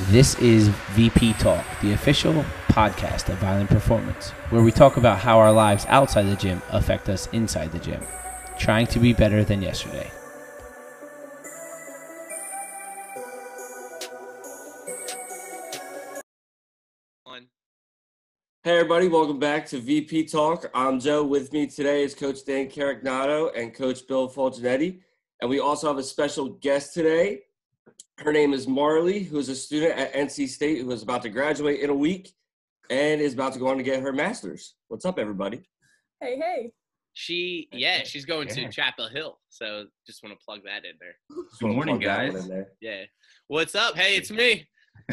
This is VP Talk, the official podcast of Violent Performance, where we talk about how our lives outside the gym affect us inside the gym, trying to be better than yesterday. Hey everybody, welcome back to VP Talk. I'm Joe. With me today is Coach Dan Carignato and Coach Bill Fulgenetti. And we also have a special guest today. Her name is Marley, who is a student at NC State who is about to graduate in a week and is about to go on to get her master's. What's up, everybody? Hey, hey. She, yeah, she's going Yeah. to Chapel Hill. So just want to plug that in there. Good morning, plug that one guys. Yeah. What's up? Hey, it's me.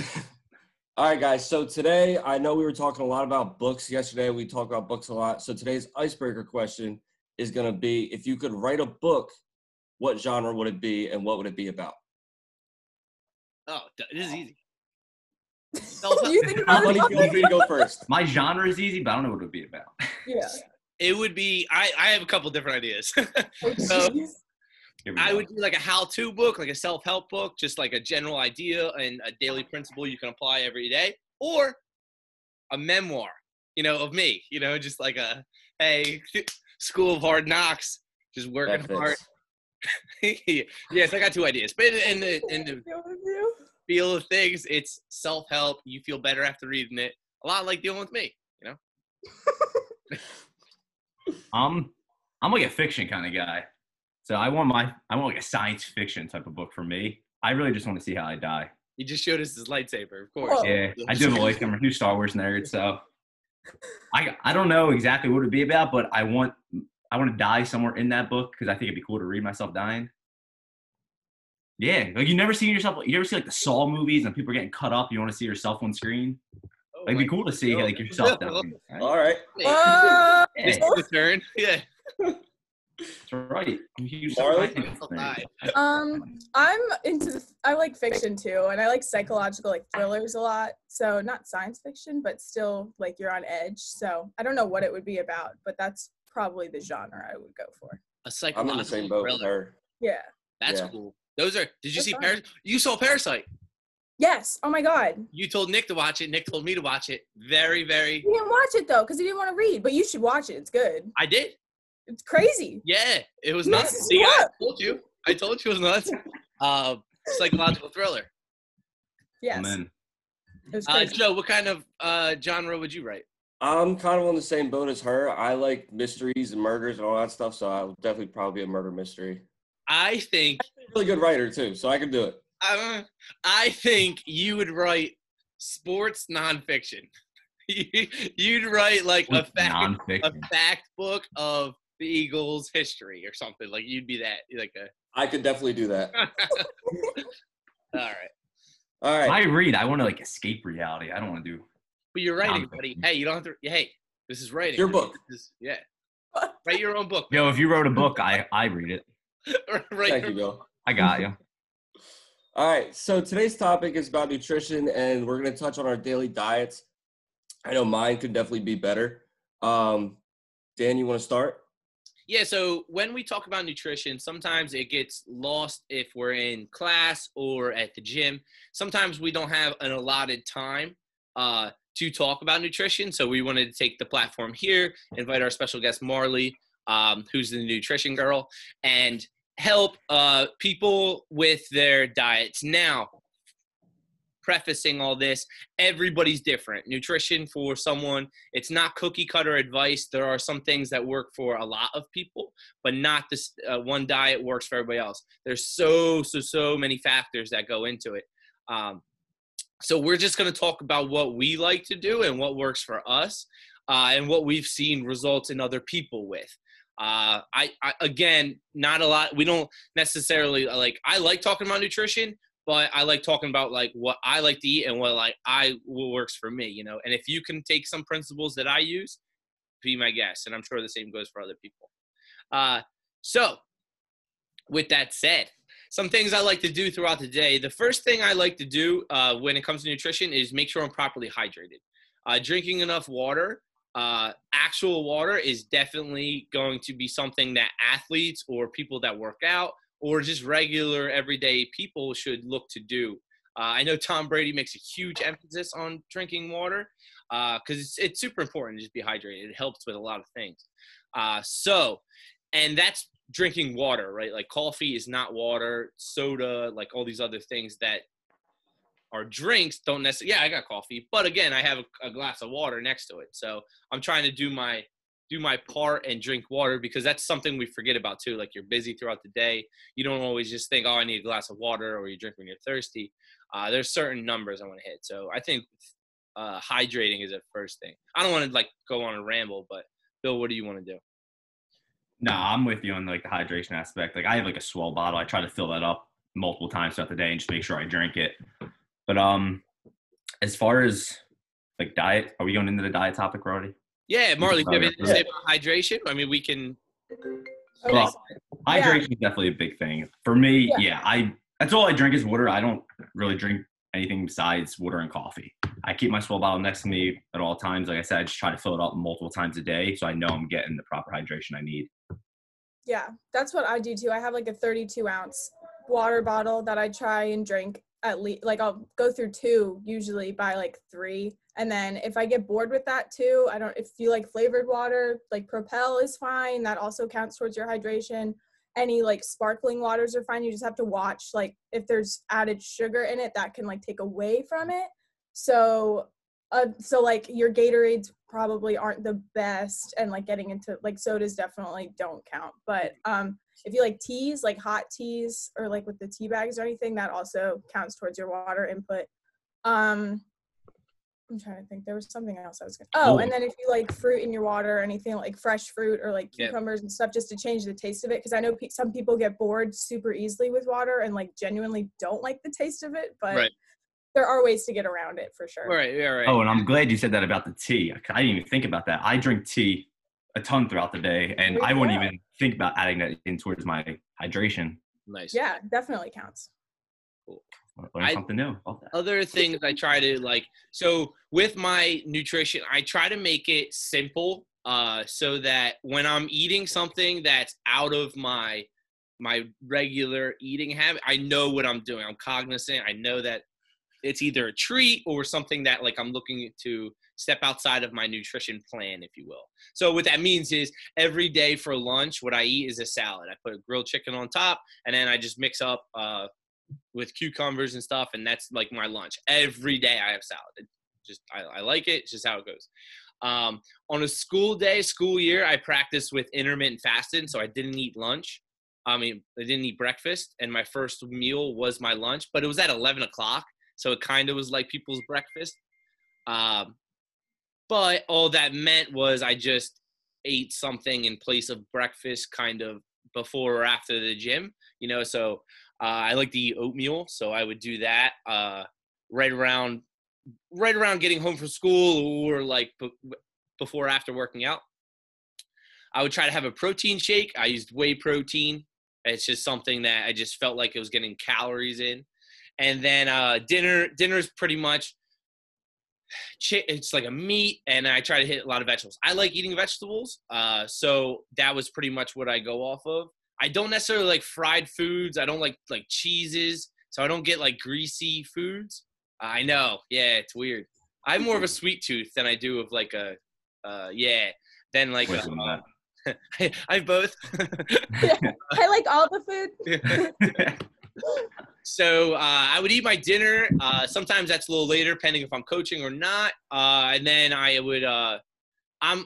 All right, guys. So today, I know we were talking a lot about books yesterday. We talked about books a lot. So today's icebreaker question is going to be if you could write a book, what genre would it be and what would it be about? Oh, d- this is easy. you think about Somebody it? feel free to go first. My genre is easy, but I don't know what it would be about. Yeah. It would be, I, I have a couple different ideas. Oh, So- jeez. Here we I would do like a how to book, like a self help book, just like a general idea and a daily principle you can apply every day, or a memoir, you know, of me, you know, just like a, hey, school of hard knocks, just working hard. yes, I got two ideas, but in, in the in the The overview? Feel of things. It's self help. You feel better after reading it. A lot like dealing with me. You know. Um, I'm like a fiction kind of guy, so I want my I want like a science fiction type of book for me. I really just want to see how I die. He just showed us his lightsaber, of course. Oh. Yeah, I do like I'm a huge Star Wars nerd, so I I don't know exactly what it'd be about, but I want I want to die somewhere in that book because I think it'd be cool to read myself dying. Yeah, like you never see yourself. You ever see like the Saw movies and people are getting cut up. You want to see yourself on screen. Oh Like, it'd be cool to see God. like yourself dying. right? All right. Uh, This is the turn. Yeah. That's right. I'm a huge Marley? science I'll nerd. die. um, I'm into. The, I like fiction too, and I like psychological like thrillers a lot. So not science fiction, but still like you're on edge. So I don't know what it would be about, but that's probably the genre I would go for. A I'm psychological in the same boat thriller. Yeah. That's Yeah. cool. Those are. Did you That's see fun. Paras? You saw Parasite. Yes. Oh my God. You told Nick to watch it. Nick told me to watch it. Very, very. He didn't watch it though because he didn't want to read. But you should watch it. It's good. I did. It's crazy. Yeah, it was Messes nuts. you See, I told you. I told you it was nuts. Uh, psychological thriller. Yes. Amen. It Uh, crazy. Joe, what kind of uh, genre would you write? I'm kind of on the same boat as her. I like mysteries and murders and all that stuff, so I'll definitely probably be a murder mystery. I think Really good writer too, so I can do it. uh, I think you would write sports nonfiction. You'd write like a fact, a fact book of the Eagles' history or something. Like you'd be that, like a. I could definitely do that. All right, All When right. I read, I want to like escape reality. I don't want to do. but you're writing, buddy. Hey, you don't have to. Hey, this is writing. Your book. Is- yeah. Write your own book. Yo, if you wrote a book, I I read it. write Thank you, Bill. I got you. All right. So today's topic is about nutrition, and we're going to touch on our daily diets. I know mine could definitely be better. Um, Dan, you want to start? Yeah, so when we talk about nutrition, sometimes it gets lost if we're in class or at the gym. Sometimes we don't have an allotted time uh, to talk about nutrition. So we wanted to take the platform here, invite our special guest, Marley, um, who's the nutrition girl, and help uh, people with their diets. Now, prefacing all this, everybody's different. Nutrition for someone, it's not cookie cutter advice. There are some things that work for a lot of people, but not this uh, one diet works for everybody else. There's so, so, so many factors that go into it. Um, so we're just going to talk about what we like to do and what works for us uh, and what we've seen results in other people with. Uh, I, I again, not a lot. We don't necessarily like. I like talking about nutrition, but I like talking about like what I like to eat and what like I what works for me, you know. And if you can take some principles that I use, be my guest, and I'm sure the same goes for other people. Uh, so, with that said, some things I like to do throughout the day. The first thing I like to do uh, when it comes to nutrition is make sure I'm properly hydrated. Uh, drinking enough water, uh, actual water, is definitely going to be something that athletes or people that work out or just regular everyday people should look to do Uh, I know Tom Brady makes a huge emphasis on drinking water because uh, it's, it's super important to just be hydrated. It helps with a lot of things. Uh, so, and that's drinking water, right? Like coffee is not water, soda, like all these other things that are drinks don't necessarily. Yeah, I got coffee, but again, I have a, a glass of water next to it. So I'm trying to do my do my part and drink water because that's something we forget about too. Like you're busy throughout the day. You don't always just think, oh, I need a glass of water or you drink when you're thirsty. Uh, there's certain numbers I want to hit. So I think uh, hydrating is the first thing. I don't want to like go on a ramble, but Bill, what do you want to do? No, I'm with you on like the hydration aspect. Like I have like a swell bottle. I try to fill that up multiple times throughout the day and just make sure I drink it. But um, as far as like diet, are we going into the diet topic already? Yeah, Marley, do you have anything to say about hydration? I mean, we can. Well, hydration is definitely a big thing for me. Yeah. yeah, I that's all I drink is water. I don't really drink anything besides water and coffee. I keep my swell bottle next to me at all times. Like I said, I just try to fill it up multiple times a day so I know I'm getting the proper hydration I need. Yeah, that's what I do too. I have like a 32 ounce water bottle that I try and drink at least like I'll go through two usually by like three. And then if I get bored with that too, I don't if you like flavored water, like Propel is fine. That also counts towards your hydration. Any like sparkling waters are fine. You just have to watch like if there's added sugar in it, that can like take away from it. So uh, so like your Gatorades probably aren't the best and like getting into like sodas definitely don't count. But um if you like teas, like hot teas or like with the tea bags or anything, that also counts towards your water input. Um, I'm trying to think. There was something else I was gonna. Oh, and then if you like fruit in your water or anything like fresh fruit or like cucumbers and stuff, just to change the taste of it. Because I know pe- some people get bored super easily with water and like genuinely don't like the taste of it. But right. There are ways to get around it for sure. Right. Yeah. Right. Oh, and I'm glad you said that about the tea. I didn't even think about that. I drink tea a ton throughout the day, and I wouldn't even think about adding that in towards my hydration. Nice. Yeah, definitely counts. Cool. Learn I, something new. Other things I try to like. So with my nutrition, I try to make it simple, uh, so that when I'm eating something that's out of my my regular eating habit, I know what I'm doing. I'm cognizant. I know that it's either a treat or something that like I'm looking to step outside of my nutrition plan, if you will. So what that means is every day for lunch, what I eat is a salad. I put a grilled chicken on top, and then I just mix up uh, with cucumbers and stuff, and that's like my lunch. Every day I have salad. It just I, I like it. It's just how it goes. Um, on a school day, school year, I practiced with intermittent fasting, so I didn't eat lunch. I mean, I didn't eat breakfast, and my first meal was my lunch, but it was at 11 o'clock, so it kind of was like people's breakfast. Um, but all that meant was I just ate something in place of breakfast kind of before or after the gym, you know. So uh, I like to eat oatmeal, so I would do that uh, right around right around getting home from school or like b- before after working out. I would try to have a protein shake. I used whey protein. It's just something that I just felt like it was getting calories in. And then uh, dinner dinner is pretty much it's like a meat and i try to hit a lot of vegetables. I like eating vegetables uh, so that was pretty much what i go off of. I don't necessarily like fried foods. I don't like like cheeses so i don't get like greasy foods. I know. Yeah it's weird. I have more of a sweet tooth than i do of like a uh, yeah than like a, uh, I, I have both. Yeah, i like all the food so uh, I would eat my dinner. Uh, sometimes that's a little later, depending if I'm coaching or not. Uh, and then I would, uh, I'm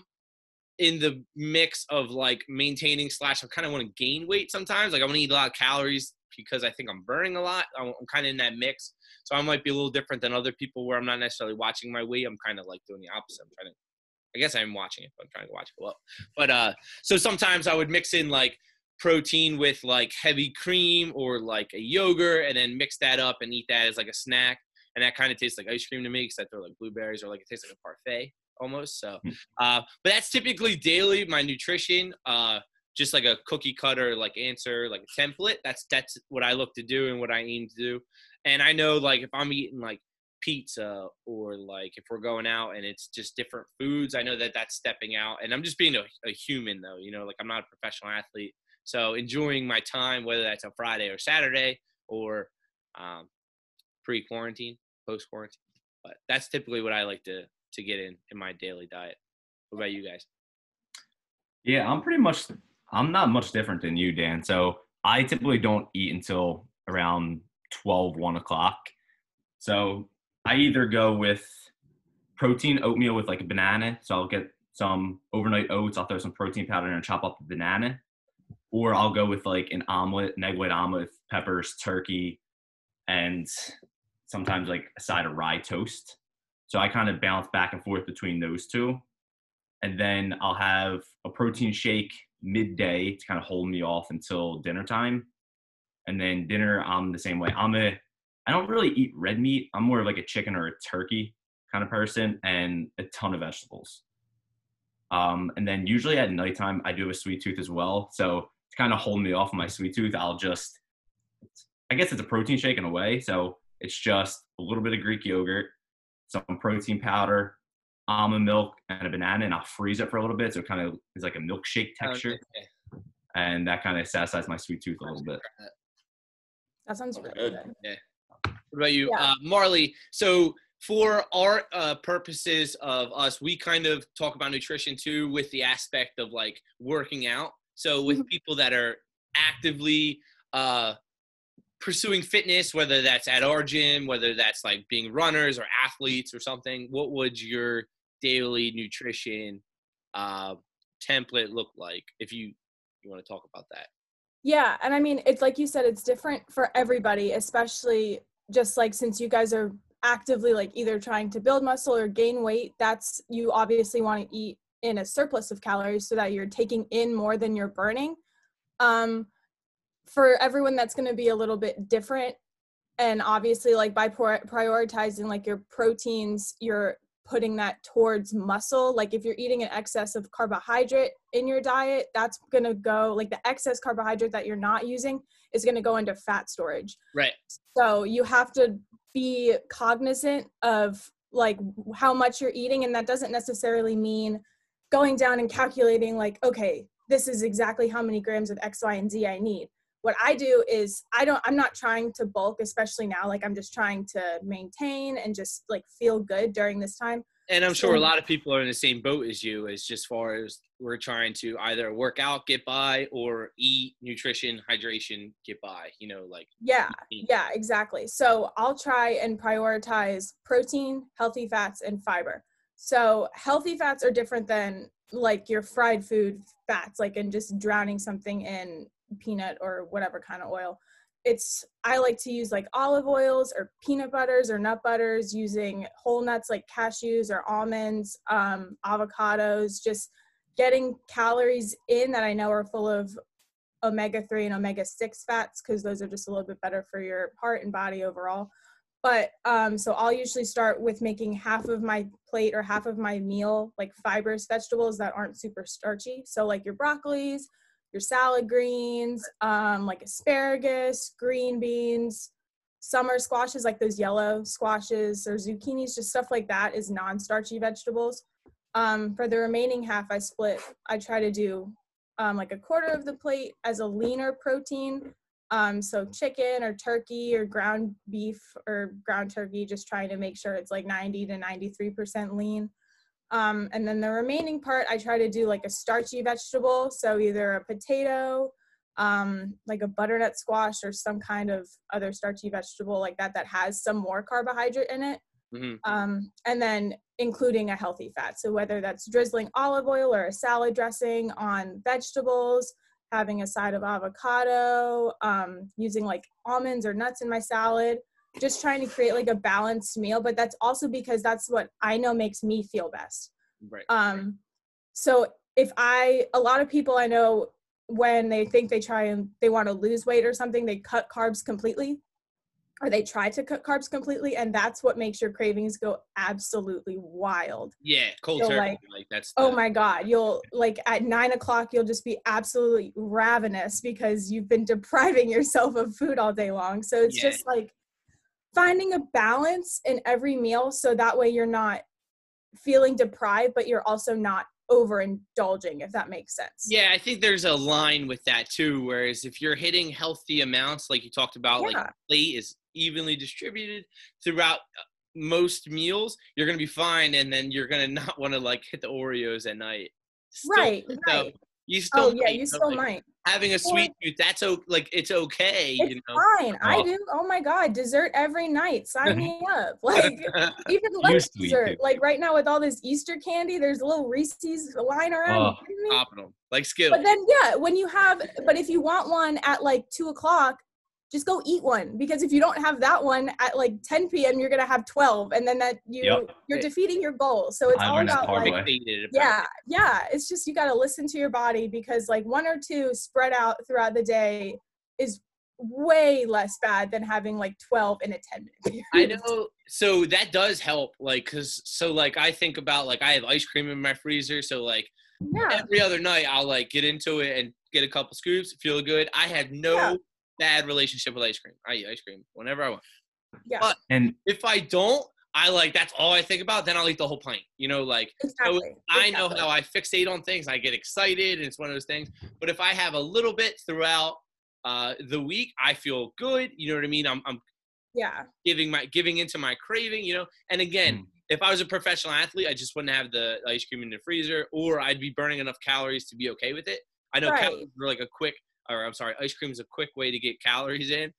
in the mix of like maintaining slash I kind of want to gain weight sometimes. Like I want to eat a lot of calories because I think I'm burning a lot. I'm, kind of in that mix. So I might be a little different than other people where I'm not necessarily watching my weight. I'm kind of like doing the opposite. I'm trying to, I guess I'm watching it, but I'm trying to watch it well. But uh, so sometimes I would mix in like protein with like heavy cream or like a yogurt and then mix that up and eat that as like a snack. And that kind of tastes like ice cream to me because I throw like blueberries or like it tastes like a parfait almost. So, hmm. uh, but that's typically daily my nutrition. Uh, just like a cookie cutter like answer like a template. That's that's what I look to do and what I aim to do. And I know like if I'm eating like pizza or like if we're going out and it's just different foods, I know that that's stepping out. And I'm just being a, a human though, you know, like I'm not a professional athlete. So enjoying my time, whether that's on Friday or Saturday, or um, pre-quarantine, post-quarantine. But that's typically what I like to to get in in my daily diet. What about you guys? Yeah, I'm pretty much. I'm not much different than you, Dan. So I typically don't eat until around 12, 1 o'clock. So I either go with protein oatmeal with like a banana. So I'll get some overnight oats. I'll throw some protein powder in and chop up the banana. Or I'll go with like an omelet, an egg white omelet with peppers, turkey, and sometimes like a side of rye toast. So I kind of bounce back and forth between those two. And then I'll have a protein shake midday to kind of hold me off until dinner time. And then dinner, I'm the same way. I'm a, I don't really eat red meat. I'm more of like a chicken or a turkey kind of person and a ton of vegetables. Um, and then usually at nighttime, I do have a sweet tooth as well. So to kind of hold me off of my sweet tooth, I'll just, I guess it's a protein shake in a way. So it's just a little bit of Greek yogurt, some protein powder, almond milk, and a banana, and I'll freeze it for a little bit. So it kind of is like a milkshake texture. Okay. And that kind of satisfies my sweet tooth a little bit. That sounds Okay. really good. What about you, Yeah. uh, Marley? So for our uh, purposes of us, we kind of talk about nutrition too, with the aspect of like working out. So with Mhm. people that are actively uh, pursuing fitness, whether that's at our gym, whether that's like being runners or athletes or something, what would your daily nutrition uh, template look like if you you want to talk about that? Yeah, and I mean, it's like you said, it's different for everybody, especially just like since you guys are actively like either trying to build muscle or gain weight, that's you obviously want to eat in a surplus of calories so that you're taking in more than you're burning. Um, for everyone, that's going to be a little bit different. And obviously, like by prior- prioritizing like your proteins, you're putting that towards muscle. Like if you're eating an excess of carbohydrate in your diet, that's going to go like the excess carbohydrate that you're not using is going to go into fat storage. Right. So you have to be cognizant of like how much you're eating and that doesn't necessarily mean going down and calculating like okay, this is exactly how many grams of X, Y, and Z I need. What I do is I don't I'm not trying to bulk especially now like I'm just trying to maintain and just like feel good during this time. And I'm sure a lot of people are in the same boat as you, as just far as we're trying to either work out, get by, or eat, nutrition, hydration, get by. You know, like Yeah, eat. yeah, exactly. So I'll try and prioritize protein, healthy fats, and fiber. So healthy fats are different than like your fried food fats, like in just drowning something in peanut or whatever kind of oil. It's I like to use like olive oils or peanut butters or nut butters using whole nuts like cashews or almonds, um, avocados, just getting calories in that I know are full of omega 3 and omega 6 fats because those are just a little bit better for your heart and body overall but um, so i'll usually start with making half of my plate or half of my meal like fibrous vegetables that aren't super starchy so like your broccolis your salad greens um, like asparagus green beans summer squashes like those yellow squashes or zucchinis just stuff like that is non-starchy vegetables um, for the remaining half i split i try to do um, like a quarter of the plate as a leaner protein. Um, so chicken or turkey or ground beef or ground turkey, just trying to make sure it's like 90 to 93% lean. Um, and then the remaining part, I try to do like a starchy vegetable. So either a potato, um, like a butternut squash or some kind of other starchy vegetable like that that has some more carbohydrate in it Mhm. um, and then including a healthy fat. So whether that's drizzling olive oil or a salad dressing on vegetables, having a side of avocado, um, using like almonds or nuts in my salad, just trying to create like a balanced meal. But that's also because that's what I know makes me feel best. right. Um, so if I, a lot of people I know when they think they try and they want to lose weight or something, they cut carbs completely or they try to cut carbs completely. And that's what makes your cravings go absolutely wild. yeah, cold turkey. like, Like, that's. Oh the- my God. You'll like at nine o'clock, you'll just be absolutely ravenous because you've been depriving yourself of food all day long. So it's Yeah. just like finding a balance in every meal so that way you're not feeling deprived, but you're also not overindulging, if that makes sense. Yeah, I think there's a line with that too. Whereas if you're hitting healthy amounts, like you talked about, like Yeah. plate is evenly distributed throughout uh, most meals, you're gonna be fine, and then you're gonna not want to like hit the Oreos at night. Still, right, so right. You still Oh yeah, you still like, might. having a sweet tooth. That's o- like it's okay, It's you know. fine. I Oh. do. Oh my god, dessert every night. Sign me up. Like even lunch Used to eat dessert. Like right now with all this Easter candy, there's a little Reese's lying around. Oh. You kidding me? Popping 'em, like skill. But then yeah, when you have but if you want one at like two o'clock, just go eat one. Because if you don't have that one at like 10 p.m., you're gonna have 12. And then that you Yep. you're defeating your goal. So it's I all about like way. Fixated about yeah yeah it's just you got to listen to your body because like one or two spread out throughout the day is way less bad than having like 12 in a 10 minute I know. So that does help. Like, cause so like I think about like I have ice cream in my freezer. So like yeah every other night I'll like get into it and get a couple scoops, feel good. I have no Yeah. Bad relationship with ice cream. I eat ice cream whenever I want. yeah but- And If I don't, I like that's all I think about. Then I'll eat the whole pint. You know, like exactly I know how I fixate on things. I get excited, and it's one of those things. But if I have a little bit throughout uh, the week, I feel good. You know what I mean? I'm, I'm yeah giving my giving into my craving. You know, and again, Mm. if I was a professional athlete, I just wouldn't have the ice cream in the freezer, or I'd be burning enough calories to be okay with it. I know Right. calories are like a quick, or I'm sorry, ice cream is a quick way to get calories in.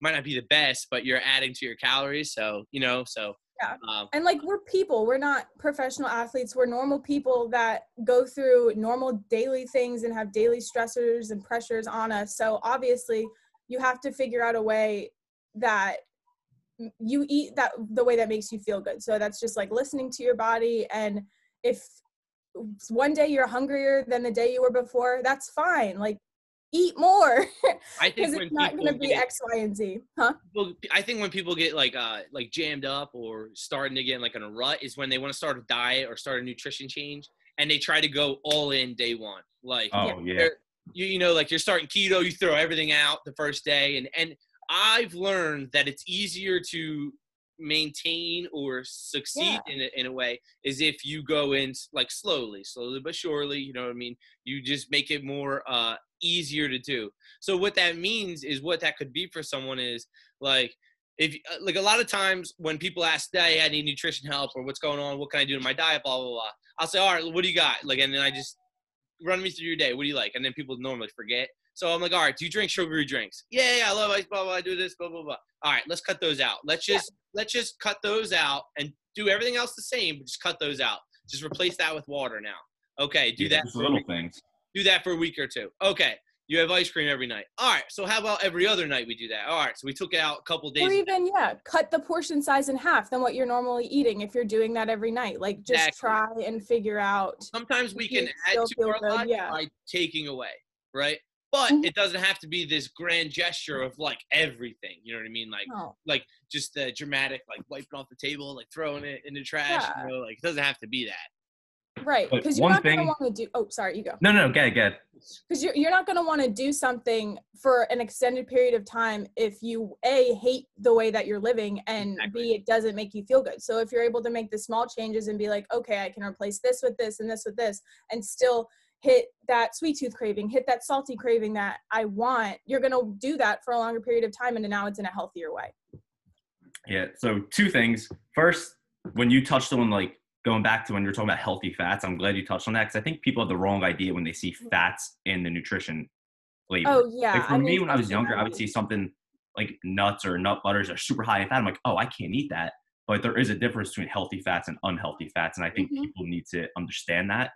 Might not be the best, but you're adding to your calories. So you know, so Yeah. Um, and like we're people we're not professional athletes we're normal people that go through normal daily things and have daily stressors and pressures on us so obviously you have to figure out a way that you eat that the way that makes you feel good so that's just like listening to your body and if one day you're hungrier than the day you were before that's fine like eat more I think because it's not going to be get- x y and z huh? People, I think when people get like uh like jammed up or starting to get like in a rut is when they want to start a diet or start a nutrition change and they try to go all in day one. Like oh yeah, you you know like you're starting keto, you throw everything out the first day and and I've learned that it's easier to maintain or succeed in a, in a way is if you go in like slowly, slowly but surely, you know what I mean? You just make it more uh easier to do. So what that means is what that could be for someone is like if uh, like a lot of times when people ask, "Hey, I need nutrition help," or "What's going on? What can I do to my diet?" Blah blah blah. I'll say, "All right, what do you got?" Like, and then I just run me through your day. What do you like? And then people normally forget. So I'm like, "All right, do you drink sugary drinks?" Yeah, yeah, I love ice. Blah blah. I do this. Blah blah blah. All right, let's cut those out. Let's Yeah. just let's just cut those out and do everything else the same, but just cut those out. Just replace that with water now. Okay, do Yeah, that just for a little week things. do that for a week or two. Okay, you have ice cream every night. All right, so how about every other night we do that? All right, so we took out a couple days. or even yeah cut the portion size in half than what you're normally eating if you're doing that every night like just Exactly. try and figure out Sometimes we can add to feel our good, life yeah. by taking away, right? But Mhm. it doesn't have to be this grand gesture of like everything. You know what I mean? Like oh, like just the dramatic, like wiping off the table, like throwing it in the trash. Yeah. You know, like it doesn't have to be that. right because you're one not going to want to do oh sorry you go No, no, get it, get because you're, you're not going to want to do something for an extended period of time if you a hate the way that you're living and Exactly. b it doesn't make you feel good so if you're able to make the small changes and be like okay i can replace this with this and this with this and still hit that sweet tooth craving hit that salty craving that i want you're going to do that for a longer period of time and now it's in a healthier way Yeah. So two things. First, when you touched on like going back to when you're talking about healthy fats, I'm glad you touched on that because I think people have the wrong idea when they see fats in the nutrition label. oh yeah like for I me, mean, when I was younger, I would see something like nuts or nut butters are super high in fat. I'm like, oh, I can't eat that. But there is a difference between healthy fats and unhealthy fats, and I think Mhm. people need to understand that.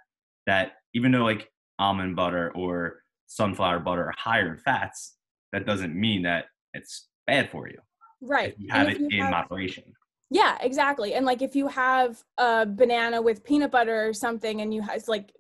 That even though like almond butter or sunflower butter are higher in fats, that doesn't mean that it's bad for you. right If you have it you in have- moderation. Yeah, exactly. And like if you have a banana with peanut butter or something and you have like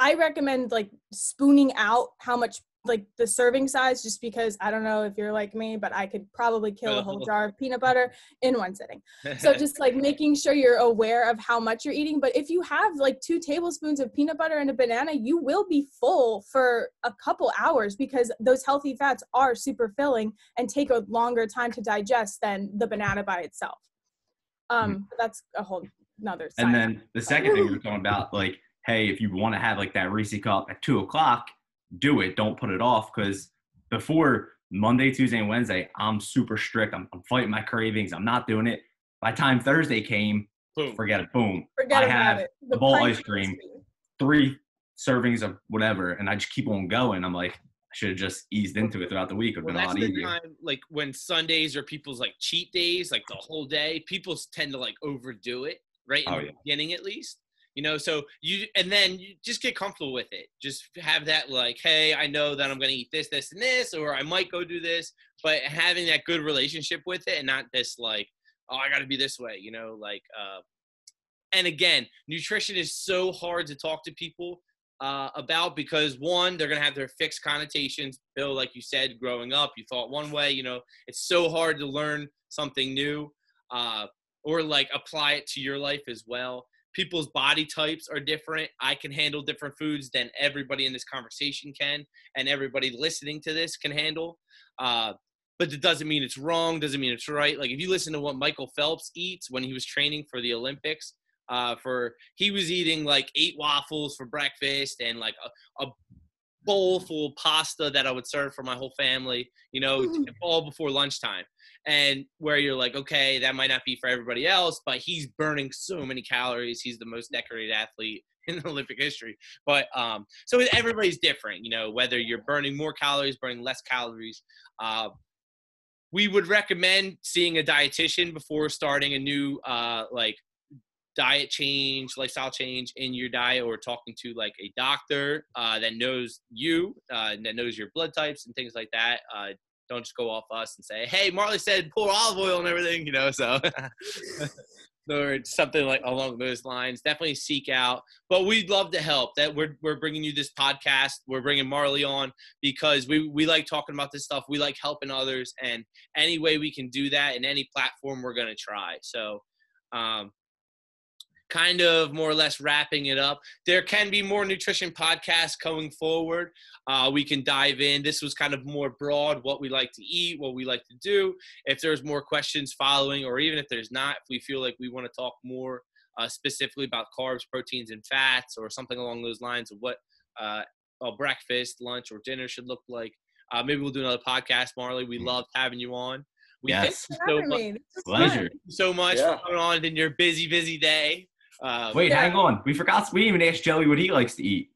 I recommend like spooning out how much like the serving size just because I don't know if you're like me, but I could probably kill a whole jar of peanut butter in one sitting. So just like making sure you're aware of how much you're eating. But if you have like two tablespoons of peanut butter and a banana, you will be full for a couple hours because those healthy fats are super filling and take a longer time to digest than the banana by itself. Um, but that's a whole nother side. And then the second thing we were talking about, like, hey, if you want to have like that Reese cup at two o'clock, do it. Don't put it off because before Monday, Tuesday, and Wednesday, I'm super strict. I'm, I'm fighting my cravings. I'm not doing it. By the time Thursday came, Boom. forget it. Boom. Forget I have it. a bowl of ice cream. three servings of whatever, and I just keep on going. I'm like, I should have just eased into it throughout the week. It would Well, have that's been a lot easier. time, like when Sundays are people's like cheat days, like the whole day. People tend to like overdo it, right? In Oh, the yeah. beginning, at least. You know, so you and then you just get comfortable with it. Just have that like, hey, I know that I'm gonna eat this, this, and this, or I might go do this. But having that good relationship with it, and not this like, oh, I got to be this way. You know, like. uh And again, nutrition is so hard to talk to people uh, about because one, they're gonna have their fixed connotations. Bill, like you said, growing up, you thought one way. You know, it's so hard to learn something new, uh, or like apply it to your life as well. People's body types are different. I can handle different foods than everybody in this conversation can, and everybody listening to this can handle. Uh, but it doesn't mean it's wrong. Doesn't mean it's right. Like if you listen to what Michael Phelps eats when he was training for the Olympics, uh, for he was eating like eight waffles for breakfast and like a, a bowl full of pasta that I would serve for my whole family, you know, all before lunchtime. And where you're like, okay, that might not be for everybody else, but he's burning so many calories. He's the most decorated athlete in Olympic history. But um, so everybody's different, you know, whether you're burning more calories, burning less calories. Uh, we would recommend seeing a dietitian before starting a new uh, like diet change, lifestyle change in your diet, or talking to like a doctor uh, that knows you, uh, that knows your blood types and things like that. Uh, don't just go off us and say, "Hey, Marley said pour olive oil and everything," you know. So, or something like along those lines. Definitely seek out. But we'd love to help. That we're we're bringing you this podcast. We're bringing Marley on because we we like talking about this stuff. We like helping others, and any way we can do that in any platform, we're gonna try. So. Um, kind of more or less wrapping it up. There can be more nutrition podcasts going forward. Uh, we can dive in. This was kind of more broad what we like to eat, what we like to do. If there's more questions following, or even if there's not, if we feel like we want to talk more uh, specifically about carbs, proteins, and fats, or something along those lines of what uh, a breakfast, lunch, or dinner should look like, uh, maybe we'll do another podcast, Marley. We loved having you on. We Yes. thank you so much, me. This was Pleasure. so much Yeah. for coming on in your busy, busy day. Um, Wait, Yeah. hang on. We forgot. We even asked Joey what he likes to eat.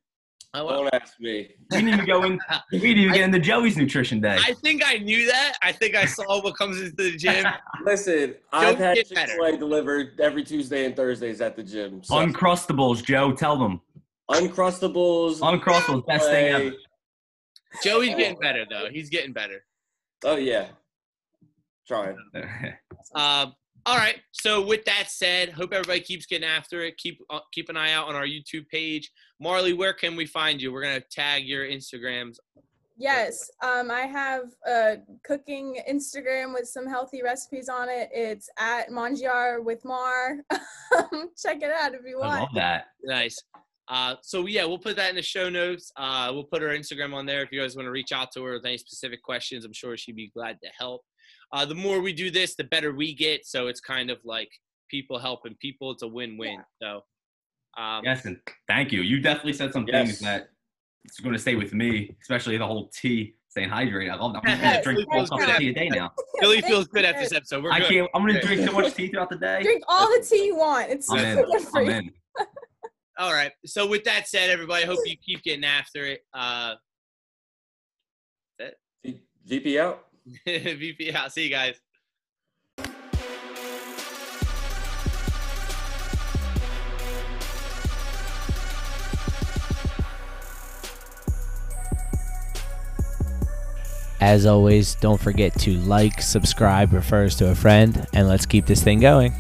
I, well, Don't ask me. We didn't even go in. We didn't even get into Joey's nutrition day. I think I knew that. I think I saw what comes into the gym. Listen, I've had get Chick Fil A delivered every Tuesday and Thursdays at the gym. So Uncrustables, Joe. Tell them. Uncrustables. Uncrustables, best thing ever. Chick-fil-A. Joey's getting better though. He's getting better. Oh yeah, trying. Um, all right. So with that said, hope everybody keeps getting after it. Keep uh, keep an eye out on our YouTube page. Marley, where can we find you? We're gonna tag your Instagrams. Yes, um, I have a cooking Instagram with some healthy recipes on it. It's at Mangiar with Mar. Check it out if you I want. love that. Nice. Uh, so yeah, we'll put that in the show notes. Uh, we'll put her Instagram on there if you guys want to reach out to her with any specific questions. I'm sure she'd be glad to help. Uh, the more we do this, the better we get. So it's kind of like people helping people. It's a win-win. So um, Yes, and thank you. You definitely said some Yes. things that it's going to stay with me, especially the whole tea, staying hydrated. I love that. I'm going to drink yes, four cups yes. of tea a day now. Billy feels good after this guys. episode. We're I good. can't. I'm going to drink so much tea throughout the day. Drink all the tea you want. It's I'm so in. good for I'm you. in. All right. So with that said, everybody, I hope you keep getting after it. Uh, V- VP out. VP out. See you guys. As always, don't forget to like, subscribe, refer us to a friend, and let's keep this thing going.